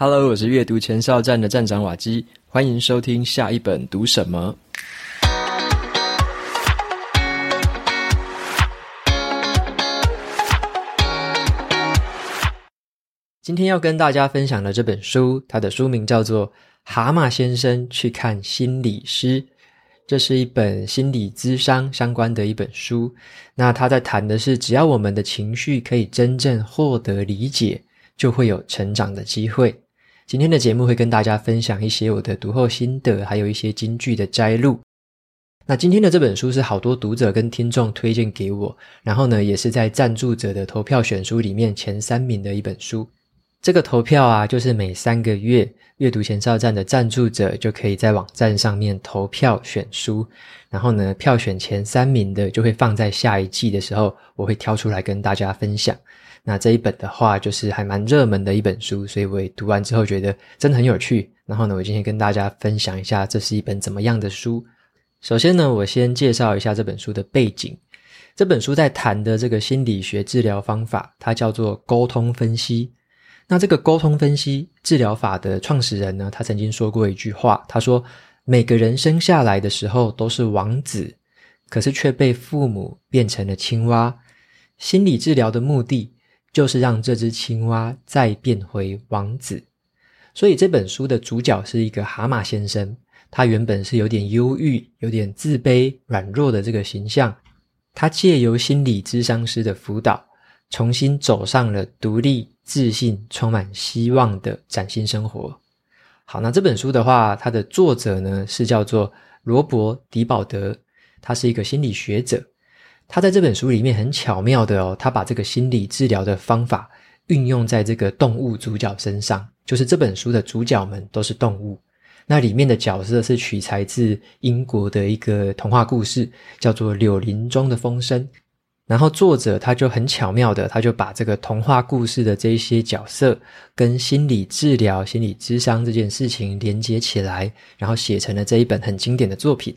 Hello，我是阅读前哨站的站长瓦基，欢迎收听下一本读什么。今天要跟大家分享的这本书，它的书名叫做《蛤蟆先生去看心理师》，这是一本心理咨商相关的一本书。那他在谈的是，只要我们的情绪可以真正获得理解，就会有成长的机会。今天的节目会跟大家分享一些我的读后心得，还有一些金句的摘录。那今天的这本书是好多读者跟听众推荐给我，然后呢，也是在赞助者的投票选书里面前三名的一本书。这个投票啊，就是每三个月，阅读前哨站的赞助者就可以在网站上面投票选书，然后呢，票选前三名的就会放在下一季的时候，我会挑出来跟大家分享。那这一本的话，就是还蛮热门的一本书，所以我也读完之后觉得真的很有趣。然后呢，我今天跟大家分享一下，这是一本怎么样的书。首先呢，我先介绍一下这本书的背景。这本书在谈的这个心理学治疗方法，它叫做沟通分析。那这个沟通分析治疗法的创始人呢，他曾经说过一句话，他说：“每个人生下来的时候都是王子，可是却被父母变成了青蛙。心理治疗的目的就是让这只青蛙再变回王子。”所以这本书的主角是一个蛤蟆先生，他原本是有点忧郁、有点自卑、软弱的这个形象，他借由心理咨商师的辅导，重新走上了独立。自信、充满希望的崭新生活。好，那这本书的话，它的作者呢是叫做罗伯·迪保德，他是一个心理学者。他在这本书里面很巧妙的哦，他把这个心理治疗的方法运用在这个动物主角身上，就是这本书的主角们都是动物。那里面的角色是取材自英国的一个童话故事，叫做《柳林中的风声》。然后作者他就很巧妙的，他就把这个童话故事的这一些角色跟心理治疗、心理咨商这件事情连接起来，然后写成了这一本很经典的作品。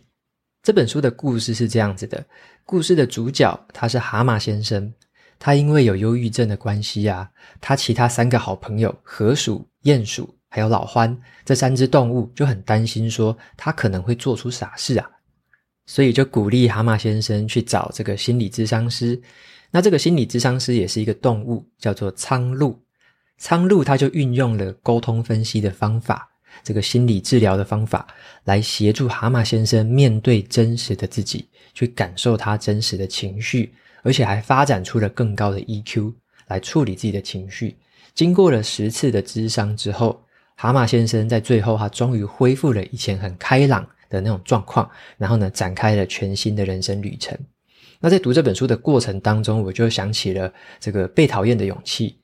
这本书的故事是这样子的：故事的主角他是蛤蟆先生，他因为有忧郁症的关系啊，他其他三个好朋友河鼠、鼹鼠还有老獾这三只动物就很担心说他可能会做出傻事啊。所以就鼓励蛤蟆先生去找这个心理咨商师。那这个心理咨商师也是一个动物，叫做苍鹭。苍鹭他就运用了沟通分析的方法，这个心理治疗的方法，来协助蛤蟆先生面对真实的自己，去感受他真实的情绪，而且还发展出了更高的 EQ 来处理自己的情绪。经过了十次的咨商之后，蛤蟆先生在最后他终于恢复了以前很开朗的那种状况，然后呢，展开了全新的人生旅程。那在读这本书的过程当中，我就想起了这个《被讨厌的勇气》。《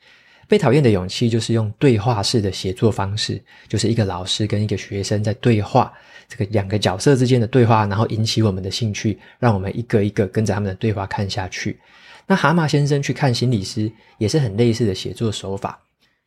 被讨厌的勇气》就是用对话式的写作方式，就是一个老师跟一个学生在对话，这个两个角色之间的对话，然后引起我们的兴趣，让我们一个一个跟着他们的对话看下去。那蛤蟆先生去看心理师，也是很类似的写作手法。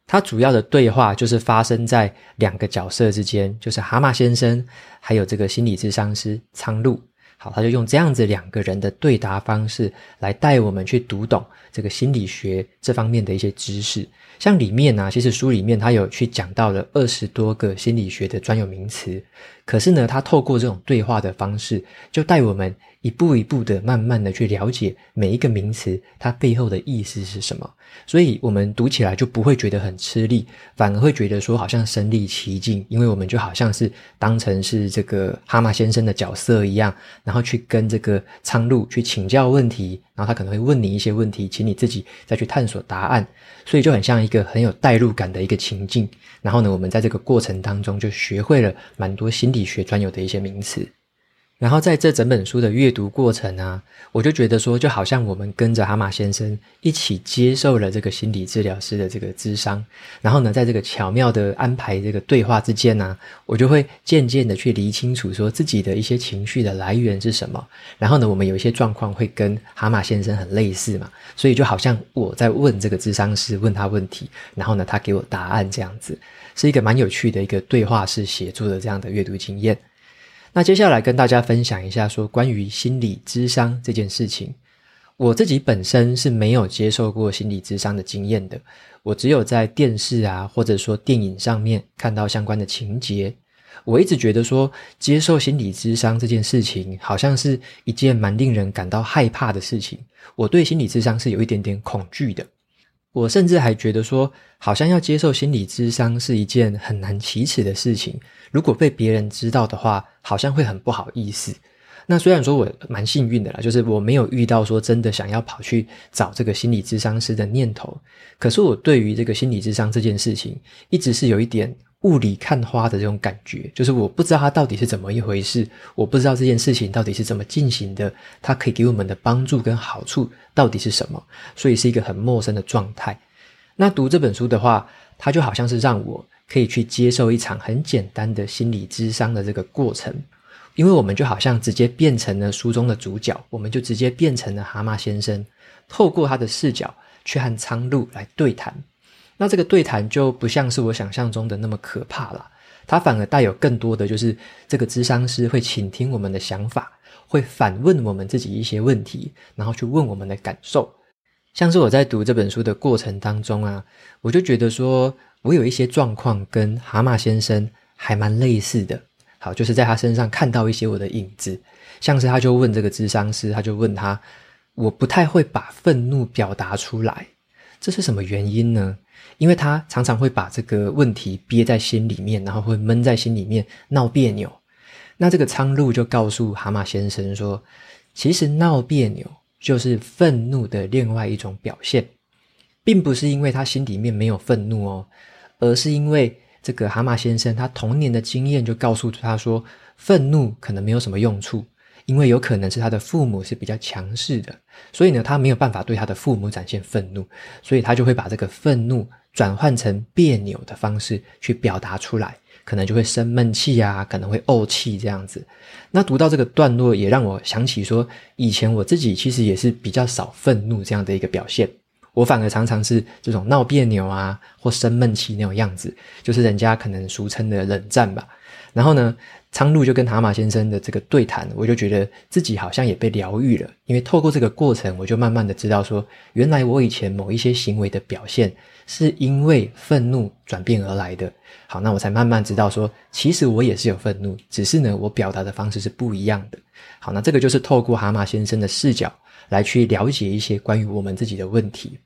它主要的对话就是发生在两个角色之间，就是蛤蟆先生还有这个心理智商师苍鹭。好，他就用这样子两个人的对答方式来带我们去读懂这个心理学这方面的一些知识。像里面呢、啊，其实书里面他有去讲到了二十多个心理学的专有名词，可是呢，他透过这种对话的方式，就带我们一步一步的、慢慢的去了解每一个名词它背后的意思是什么。所以我们读起来就不会觉得很吃力，反而会觉得说好像身临其境，因为我们就好像是当成是这个蛤蟆先生的角色一样，然后去跟这个苍鹭去请教问题，然后他可能会问你一些问题，请你自己再去探索答案，所以就很像一个很有代入感的一个情境。然后呢，我们在这个过程当中就学会了蛮多心理学专有的一些名词。然后在这整本书的阅读过程啊，我就觉得说，就好像我们跟着蛤蟆先生一起接受了这个心理治疗师的这个智商，然后呢，在这个巧妙的安排这个对话之间呢、我就会渐渐的去理清楚说自己的一些情绪的来源是什么。然后呢，我们有一些状况会跟蛤蟆先生很类似嘛，所以就好像我在问这个智商师，问他问题，然后呢，他给我答案这样子，是一个蛮有趣的一个对话式写作的这样的阅读经验。那接下来跟大家分享一下，说关于心理咨商这件事情，我自己本身是没有接受过心理咨商的经验的，我只有在电视啊，或者说电影上面看到相关的情节。我一直觉得说，接受心理咨商这件事情，好像是一件蛮令人感到害怕的事情。我对心理咨商是有一点点恐惧的。我甚至还觉得说，好像要接受心理智商是一件很难启齿的事情。如果被别人知道的话，好像会很不好意思。那虽然说我蛮幸运的啦，就是我没有遇到说真的想要跑去找这个心理智商师的念头，可是我对于这个心理智商这件事情，一直是有一点雾里看花的这种感觉，就是我不知道它到底是怎么一回事，我不知道这件事情到底是怎么进行的，它可以给我们的帮助跟好处到底是什么，所以是一个很陌生的状态。那读这本书的话，它就好像是让我可以去接受一场很简单的心理咨商的这个过程。因为我们就好像直接变成了书中的主角，我们就直接变成了蛤蟆先生，透过他的视角去和苍鹭来对谈。那这个对谈就不像是我想象中的那么可怕了，它反而带有更多的就是这个咨商师会倾听我们的想法，会反问我们自己一些问题，然后去问我们的感受。像是我在读这本书的过程当中啊，我就觉得说我有一些状况跟蛤蟆先生还蛮类似的。好，就是在他身上看到一些我的影子，像是他就问这个咨商师，他就问他，我不太会把愤怒表达出来，这是什么原因呢？因为他常常会把这个问题憋在心里面，然后会闷在心里面闹别扭。那这个苍鹭就告诉蛤蟆先生说，其实闹别扭就是愤怒的另外一种表现，并不是因为他心里面没有愤怒哦，而是因为。这个蛤蟆先生，他童年的经验就告诉他说，愤怒可能没有什么用处，因为有可能是他的父母是比较强势的，所以呢，他没有办法对他的父母展现愤怒，所以他就会把这个愤怒转换成别扭的方式去表达出来，可能就会生闷气啊，可能会怄气这样子。那读到这个段落，也让我想起说，以前我自己其实也是比较少愤怒这样的一个表现。我反而常常是这种闹别扭啊，或生闷气那种样子，就是人家可能俗称的冷战吧。然后呢，苍鹭就跟蛤蟆先生的这个对谈，我就觉得自己好像也被疗愈了。因为透过这个过程，我就慢慢的知道说，原来我以前某一些行为的表现，是因为愤怒转变而来的。好，那我才慢慢知道说，其实我也是有愤怒，只是呢，我表达的方式是不一样的。好，那这个就是透过蛤蟆先生的视角。来去了解一些关于我们自己的问题。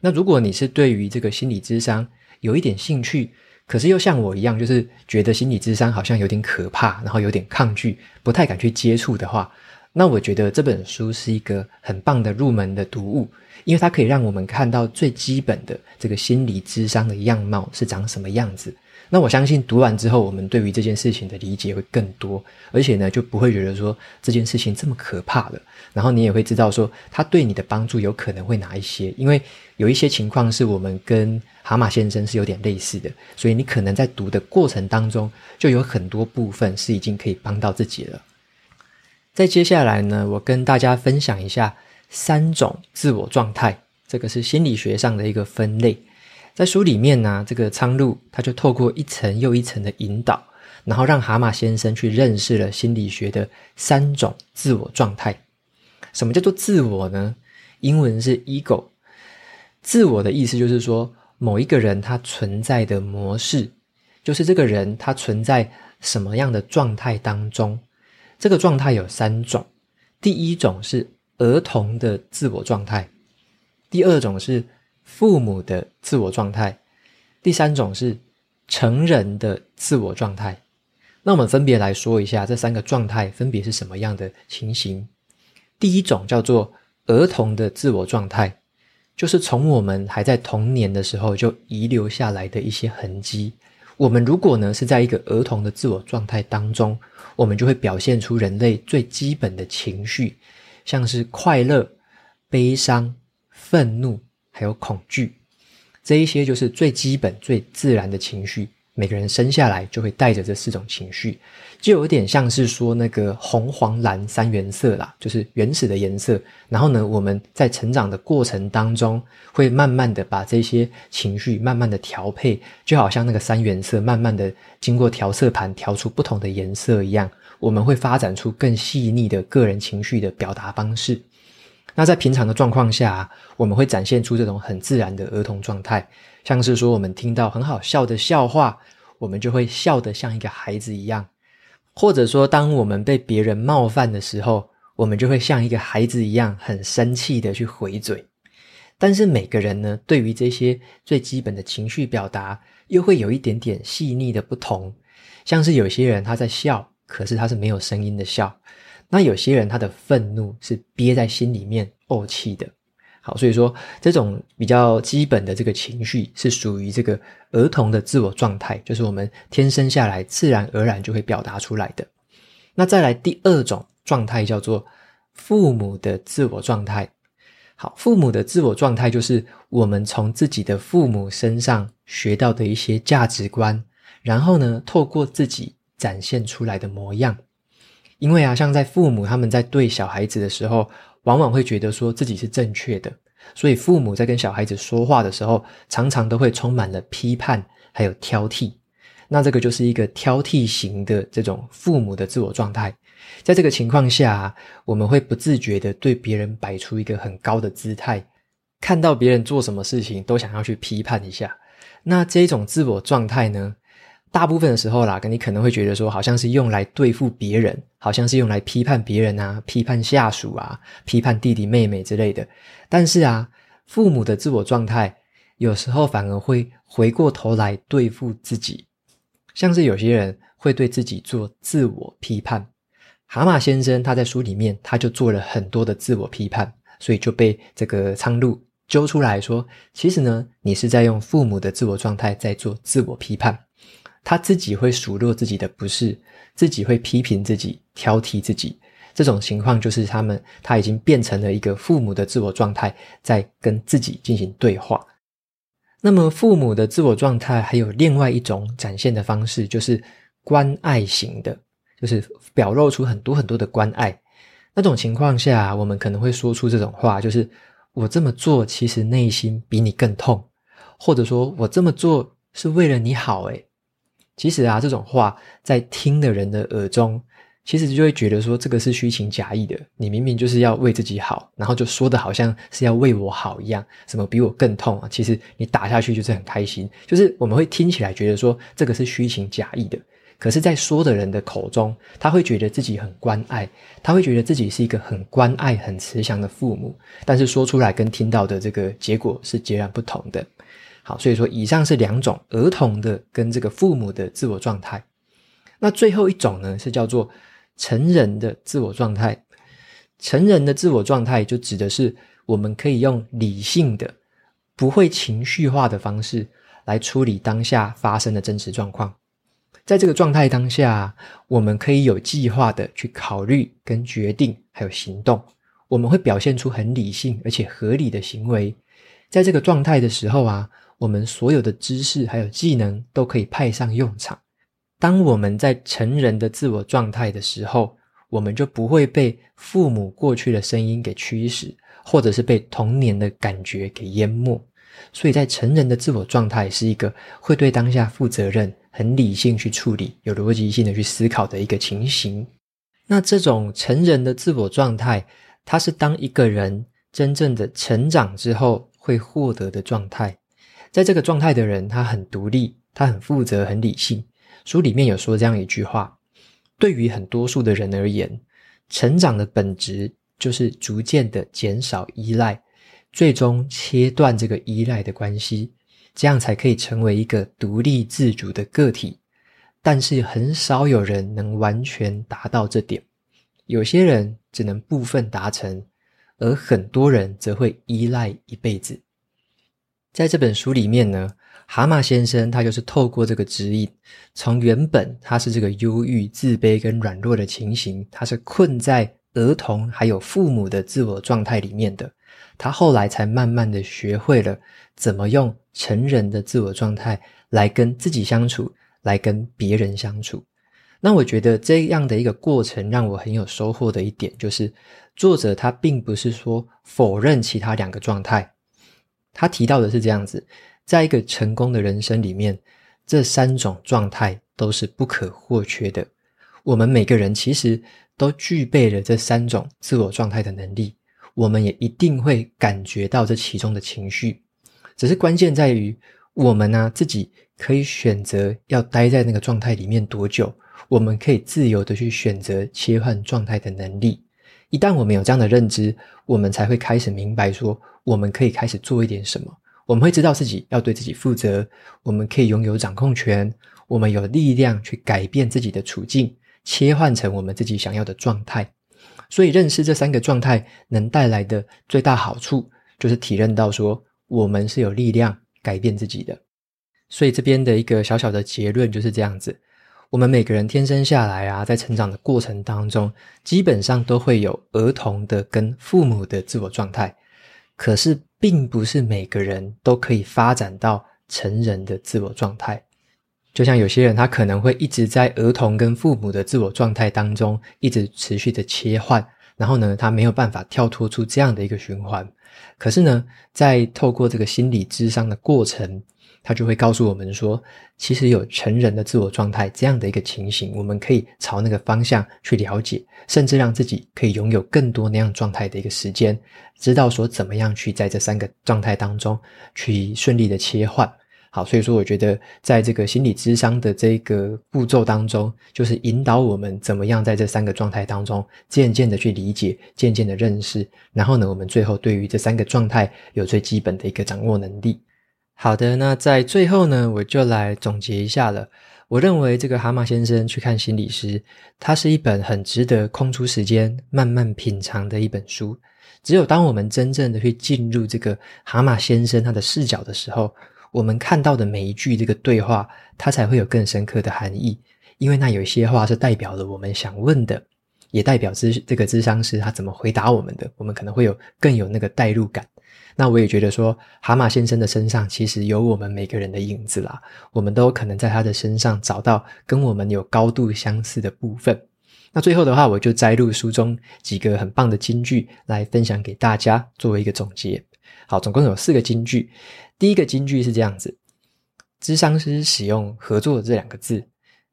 那如果你是对于这个心理咨商有一点兴趣，可是又像我一样，就是觉得心理智商好像有点可怕，然后有点抗拒，不太敢去接触的话，那我觉得这本书是一个很棒的入门的读物，因为它可以让我们看到最基本的这个心理智商的样貌是长什么样子。那我相信读完之后，我们对于这件事情的理解会更多，而且呢，就不会觉得说这件事情这么可怕了。然后你也会知道说，它对你的帮助有可能会哪一些，因为有一些情况是我们跟蛤蟆先生是有点类似的，所以你可能在读的过程当中，就有很多部分是已经可以帮到自己了。在接下来呢，我跟大家分享一下三种自我状态，这个是心理学上的一个分类。在书里面呢、啊，这个苍鹭他就透过一层又一层的引导，然后让蛤蟆先生去认识了心理学的三种自我状态。什么叫做自我呢？英文是 ego。自我的意思就是说，某一个人他存在的模式，就是这个人他存在什么样的状态当中。这个状态有三种，第一种是儿童的自我状态，第二种是。父母的自我状态，第三种是成人的自我状态。那我们分别来说一下这三个状态分别是什么样的情形。第一种叫做儿童的自我状态，就是从我们还在童年的时候就遗留下来的一些痕迹。我们如果呢是在一个儿童的自我状态当中，我们就会表现出人类最基本的情绪，像是快乐、悲伤、愤怒。还有恐惧，这一些就是最基本、最自然的情绪。每个人生下来就会带着这四种情绪，就有点像是说那个红、黄、蓝三原色啦，就是原始的颜色。然后呢，我们在成长的过程当中，会慢慢的把这些情绪慢慢的调配，就好像那个三原色慢慢的经过调色盘调出不同的颜色一样，我们会发展出更细腻的个人情绪的表达方式。那在平常的状况下，我们会展现出这种很自然的儿童状态，像是说我们听到很好笑的笑话，我们就会笑得像一个孩子一样；或者说，当我们被别人冒犯的时候，我们就会像一个孩子一样很生气的去回嘴。但是每个人呢，对于这些最基本的情绪表达，又会有一点点细腻的不同。像是有些人他在笑，可是他是没有声音的笑。那有些人他的愤怒是憋在心里面怄气的，好，所以说这种比较基本的这个情绪是属于这个儿童的自我状态，就是我们天生下来自然而然就会表达出来的。那再来第二种状态叫做父母的自我状态。好，父母的自我状态就是我们从自己的父母身上学到的一些价值观，然后呢，透过自己展现出来的模样。因为啊，像在父母他们在对小孩子的时候，往往会觉得说自己是正确的，所以父母在跟小孩子说话的时候，常常都会充满了批判还有挑剔。那这个就是一个挑剔型的这种父母的自我状态。在这个情况下，我们会不自觉地对别人摆出一个很高的姿态，看到别人做什么事情都想要去批判一下。那这种自我状态呢，大部分的时候啦，你可能会觉得说，好像是用来对付别人，好像是用来批判别人啊，批判下属啊，批判弟弟妹妹之类的。但是啊，父母的自我状态有时候反而会回过头来对付自己，像是有些人会对自己做自我批判。蛤蟆先生他在书里面他就做了很多的自我批判，所以就被这个苍鹭揪出来说，其实呢，你是在用父母的自我状态在做自我批判。他自己会数落自己的不是，自己会批评自己、挑剔自己，这种情况就是他们他已经变成了一个父母的自我状态，在跟自己进行对话。那么，父母的自我状态还有另外一种展现的方式，就是关爱型的，就是表露出很多很多的关爱。那种情况下，我们可能会说出这种话，就是我这么做其实内心比你更痛，或者说我这么做是为了你好，诶其实啊，这种话在听的人的耳中，其实就会觉得说这个是虚情假意的。你明明就是要为自己好，然后就说的好像是要为我好一样，什么比我更痛啊？其实你打下去就是很开心，就是我们会听起来觉得说这个是虚情假意的。可是，在说的人的口中，他会觉得自己很关爱，他会觉得自己是一个很关爱、很慈祥的父母，但是说出来跟听到的这个结果是截然不同的。好，所以说以上是两种儿童的跟这个父母的自我状态。那最后一种呢，是叫做成人的自我状态。成人的自我状态就指的是我们可以用理性的、不会情绪化的方式来处理当下发生的真实状况。在这个状态当下，我们可以有计划的去考虑、跟决定，还有行动。我们会表现出很理性而且合理的行为。在这个状态的时候啊。我们所有的知识还有技能都可以派上用场。当我们在成人的自我状态的时候，我们就不会被父母过去的声音给驱使，或者是被童年的感觉给淹没。所以在成人的自我状态是一个会对当下负责任、很理性去处理、有逻辑性的去思考的一个情形。那这种成人的自我状态，它是当一个人真正的成长之后会获得的状态。在这个状态的人，他很独立，他很负责，很理性。书里面有说这样一句话：对于很多数的人而言，成长的本质就是逐渐的减少依赖，最终切断这个依赖的关系，这样才可以成为一个独立自主的个体。但是很少有人能完全达到这点，有些人只能部分达成，而很多人则会依赖一辈子。在这本书里面呢，蛤蟆先生他就是透过这个指引，从原本他是这个忧郁、自卑跟软弱的情形，他是困在儿童还有父母的自我状态里面的，他后来才慢慢的学会了怎么用成人的自我状态来跟自己相处，来跟别人相处。那我觉得这样的一个过程让我很有收获的一点，就是作者他并不是说否认其他两个状态。他提到的是这样子，在一个成功的人生里面，这三种状态都是不可或缺的。我们每个人其实都具备了这三种自我状态的能力。我们也一定会感觉到这其中的情绪。只是关键在于我们呢、自己可以选择要待在那个状态里面多久，我们可以自由的去选择切换状态的能力。一旦我们有这样的认知，我们才会开始明白说，我们可以开始做一点什么。我们会知道自己要对自己负责，我们可以拥有掌控权，我们有力量去改变自己的处境，切换成我们自己想要的状态。所以，认识这三个状态能带来的最大好处，就是体认到说，我们是有力量改变自己的。所以，这边的一个小小的结论就是这样子。我们每个人天生下来啊，在成长的过程当中，基本上都会有儿童的跟父母的自我状态，可是并不是每个人都可以发展到成人的自我状态。就像有些人，他可能会一直在儿童跟父母的自我状态当中，一直持续的切换，然后呢，他没有办法跳脱出这样的一个循环。可是呢，在透过这个心理咨商的过程，他就会告诉我们说，其实有成人的自我状态这样的一个情形，我们可以朝那个方向去了解，甚至让自己可以拥有更多那样状态的一个时间，知道说怎么样去在这三个状态当中去顺利的切换。好，所以说我觉得在这个心理咨商的这个步骤当中，就是引导我们怎么样在这三个状态当中渐渐的去理解，渐渐的认识，然后呢，我们最后对于这三个状态有最基本的一个掌握能力。好的，那在最后呢，我就来总结一下了。我认为这个蛤蟆先生去看心理师，它是一本很值得空出时间慢慢品尝的一本书。只有当我们真正的去进入这个蛤蟆先生他的视角的时候，我们看到的每一句这个对话，它才会有更深刻的含义。因为那有一些话是代表了我们想问的，也代表咨这个智商师他怎么回答我们的，我们可能会有更有那个代入感。那我也觉得说，蛤蟆先生的身上其实有我们每个人的影子啦，我们都可能在他的身上找到跟我们有高度相似的部分。那最后的话，我就摘录书中几个很棒的金句来分享给大家，作为一个总结。好，总共有四个金句。第一个金句是这样子：智商师使用“合作”这两个字，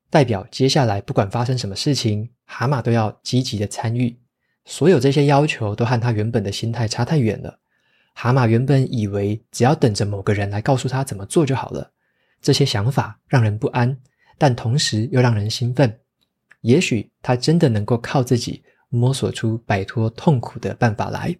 代表接下来不管发生什么事情，蛤蟆都要积极的参与。所有这些要求都和他原本的心态差太远了。蛤蟆原本以为只要等着某个人来告诉他怎么做就好了，这些想法让人不安，但同时又让人兴奋。也许他真的能够靠自己摸索出摆脱痛苦的办法来。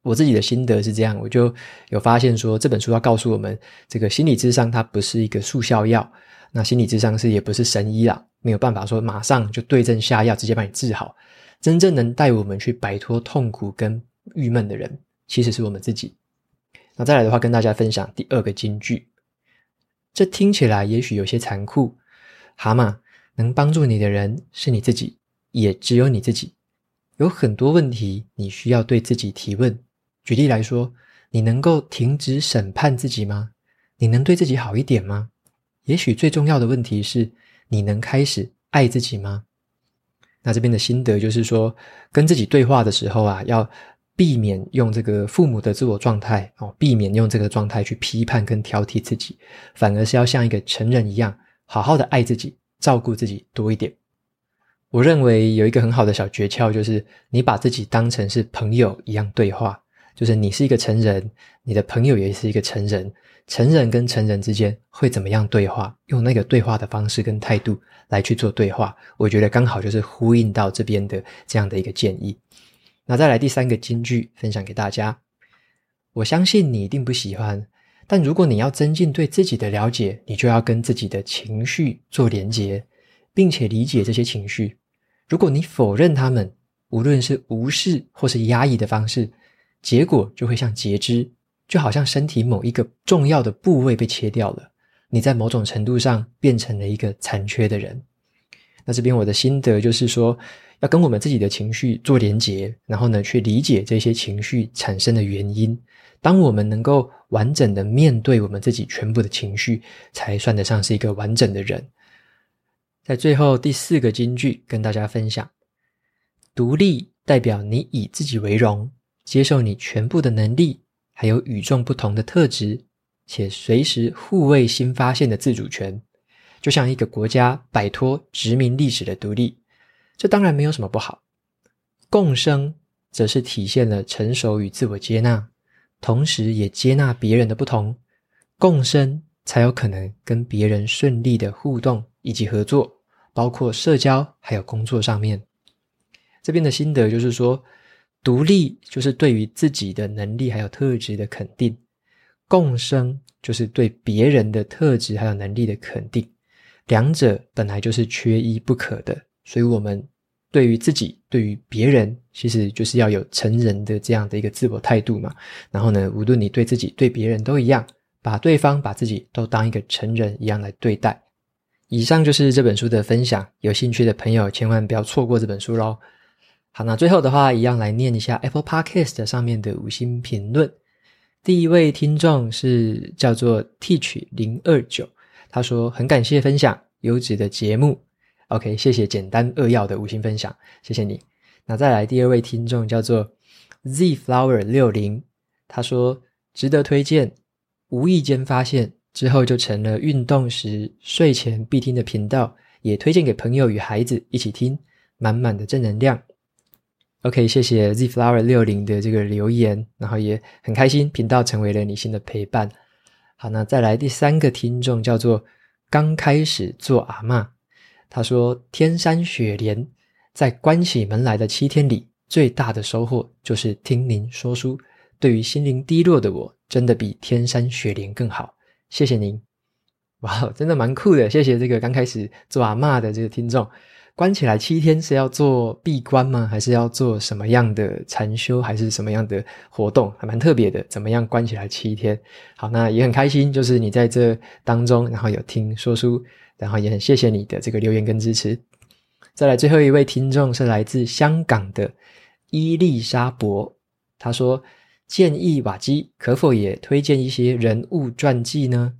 我自己的心得是这样，我就有发现说，这本书要告诉我们，这个心理智商它不是一个速效药，那心理智商是也不是神医啦，没有办法说马上就对症下药，直接把你治好。真正能带我们去摆脱痛苦跟郁闷的人。其实是我们自己。那再来的话，跟大家分享第二个金句。这听起来也许有些残酷。蛤蟆，能帮助你的人是你自己，也只有你自己。有很多问题你需要对自己提问。举例来说，你能够停止审判自己吗？你能对自己好一点吗？也许最重要的问题是，你能开始爱自己吗？那这边的心得就是说，跟自己对话的时候啊，要。避免用这个父母的自我状态哦，避免用这个状态去批判跟挑剔自己，反而是要像一个成人一样，好好的爱自己，照顾自己多一点。我认为有一个很好的小诀窍，就是你把自己当成是朋友一样对话，就是你是一个成人，你的朋友也是一个成人，成人跟成人之间会怎么样对话？用那个对话的方式跟态度来去做对话，我觉得刚好就是呼应到这边的这样的一个建议。那再来第三个金句分享给大家。我相信你一定不喜欢，但如果你要增进对自己的了解，你就要跟自己的情绪做连结，并且理解这些情绪。如果你否认他们，无论是无视或是压抑的方式，结果就会像截肢，就好像身体某一个重要的部位被切掉了，你在某种程度上变成了一个残缺的人。那这边我的心得就是说，要跟我们自己的情绪做连结，然后呢，去理解这些情绪产生的原因。当我们能够完整的面对我们自己全部的情绪，才算得上是一个完整的人。在最后第四个金句跟大家分享：独立代表你以自己为荣，接受你全部的能力，还有与众不同的特质，且随时护卫新发现的自主权，就像一个国家摆脱殖民历史的独立。这当然没有什么不好，共生则是体现了成熟与自我接纳，同时也接纳别人的不同，共生才有可能跟别人顺利的互动以及合作，包括社交还有工作上面。这边的心得就是说，独立就是对于自己的能力还有特质的肯定，共生就是对别人的特质还有能力的肯定，两者本来就是缺一不可的，所以我们。对于自己，对于别人，其实就是要有成人的这样的一个自我态度嘛。然后呢，无论你对自己、对别人都一样，把对方、把自己都当一个成人一样来对待。以上就是这本书的分享，有兴趣的朋友千万不要错过这本书喽。好，那最后的话，一样来念一下 Apple Podcast 上面的五星评论。第一位听众是叫做 Teach 零二九，他说很感谢分享优质的节目。OK，谢谢简单扼要的五星分享，谢谢你。那再来第二位听众叫做 Z Flower 六零，他说值得推荐，无意间发现之后就成了运动时睡前必听的频道，也推荐给朋友与孩子一起听，满满的正能量。OK，谢谢 Z Flower 六零的这个留言，然后也很开心频道成为了你新的陪伴。好，那再来第三个听众叫做刚开始做阿嬷。他说：“天山雪莲，在关起门来的七天里，最大的收获就是听您说书。对于心灵低落的我，真的比天山雪莲更好。谢谢您，哇，真的蛮酷的。谢谢这个刚开始做阿嬷的这个听众。关起来七天是要做闭关吗？还是要做什么样的禅修？还是什么样的活动？还蛮特别的。怎么样关起来七天？好，那也很开心，就是你在这当中，然后有听说书。”然后也很谢谢你的这个留言跟支持。再来最后一位听众是来自香港的伊丽莎伯，他说建议瓦基可否也推荐一些人物传记呢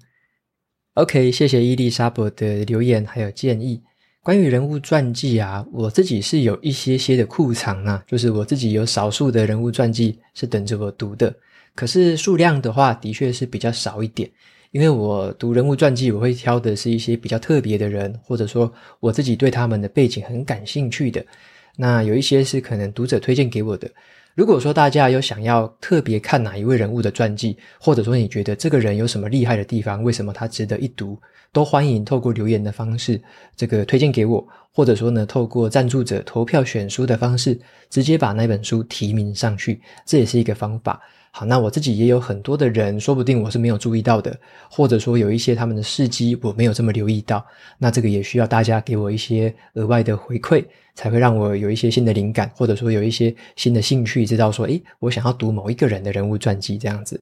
？OK，谢谢伊丽莎伯的留言还有建议。关于人物传记啊，我自己是有一些些的库藏啊，就是我自己有少数的人物传记是等着我读的，可是数量的话，的确是比较少一点。因为我读人物传记，我会挑的是一些比较特别的人，或者说我自己对他们的背景很感兴趣的。那有一些是可能读者推荐给我的。如果说大家有想要特别看哪一位人物的传记，或者说你觉得这个人有什么厉害的地方，为什么他值得一读，都欢迎透过留言的方式，这个推荐给我，或者说呢，透过赞助者投票选书的方式，直接把那本书提名上去，这也是一个方法。好，那我自己也有很多的人，说不定我是没有注意到的，或者说有一些他们的事迹我没有这么留意到，那这个也需要大家给我一些额外的回馈，才会让我有一些新的灵感，或者说有一些新的兴趣，知道说，诶，我想要读某一个人的人物传记这样子。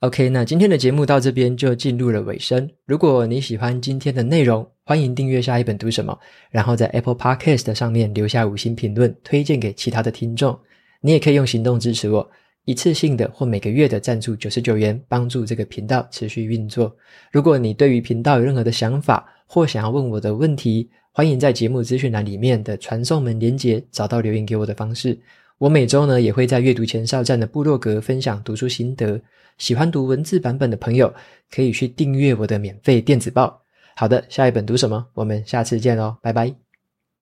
OK，那今天的节目到这边就进入了尾声。如果你喜欢今天的内容，欢迎订阅下一本读什么，然后在 Apple Podcast 上面留下五星评论，推荐给其他的听众。你也可以用行动支持我。一次性的或每个月的赞助九十九元，帮助这个频道持续运作。如果你对于频道有任何的想法或想要问我的问题，欢迎在节目资讯栏里面的传送门连结找到留言给我的方式。我每周呢也会在阅读前哨站的部落格分享读书心得。喜欢读文字版本的朋友可以去订阅我的免费电子报。好的，下一本读什么？我们下次见喽，拜拜。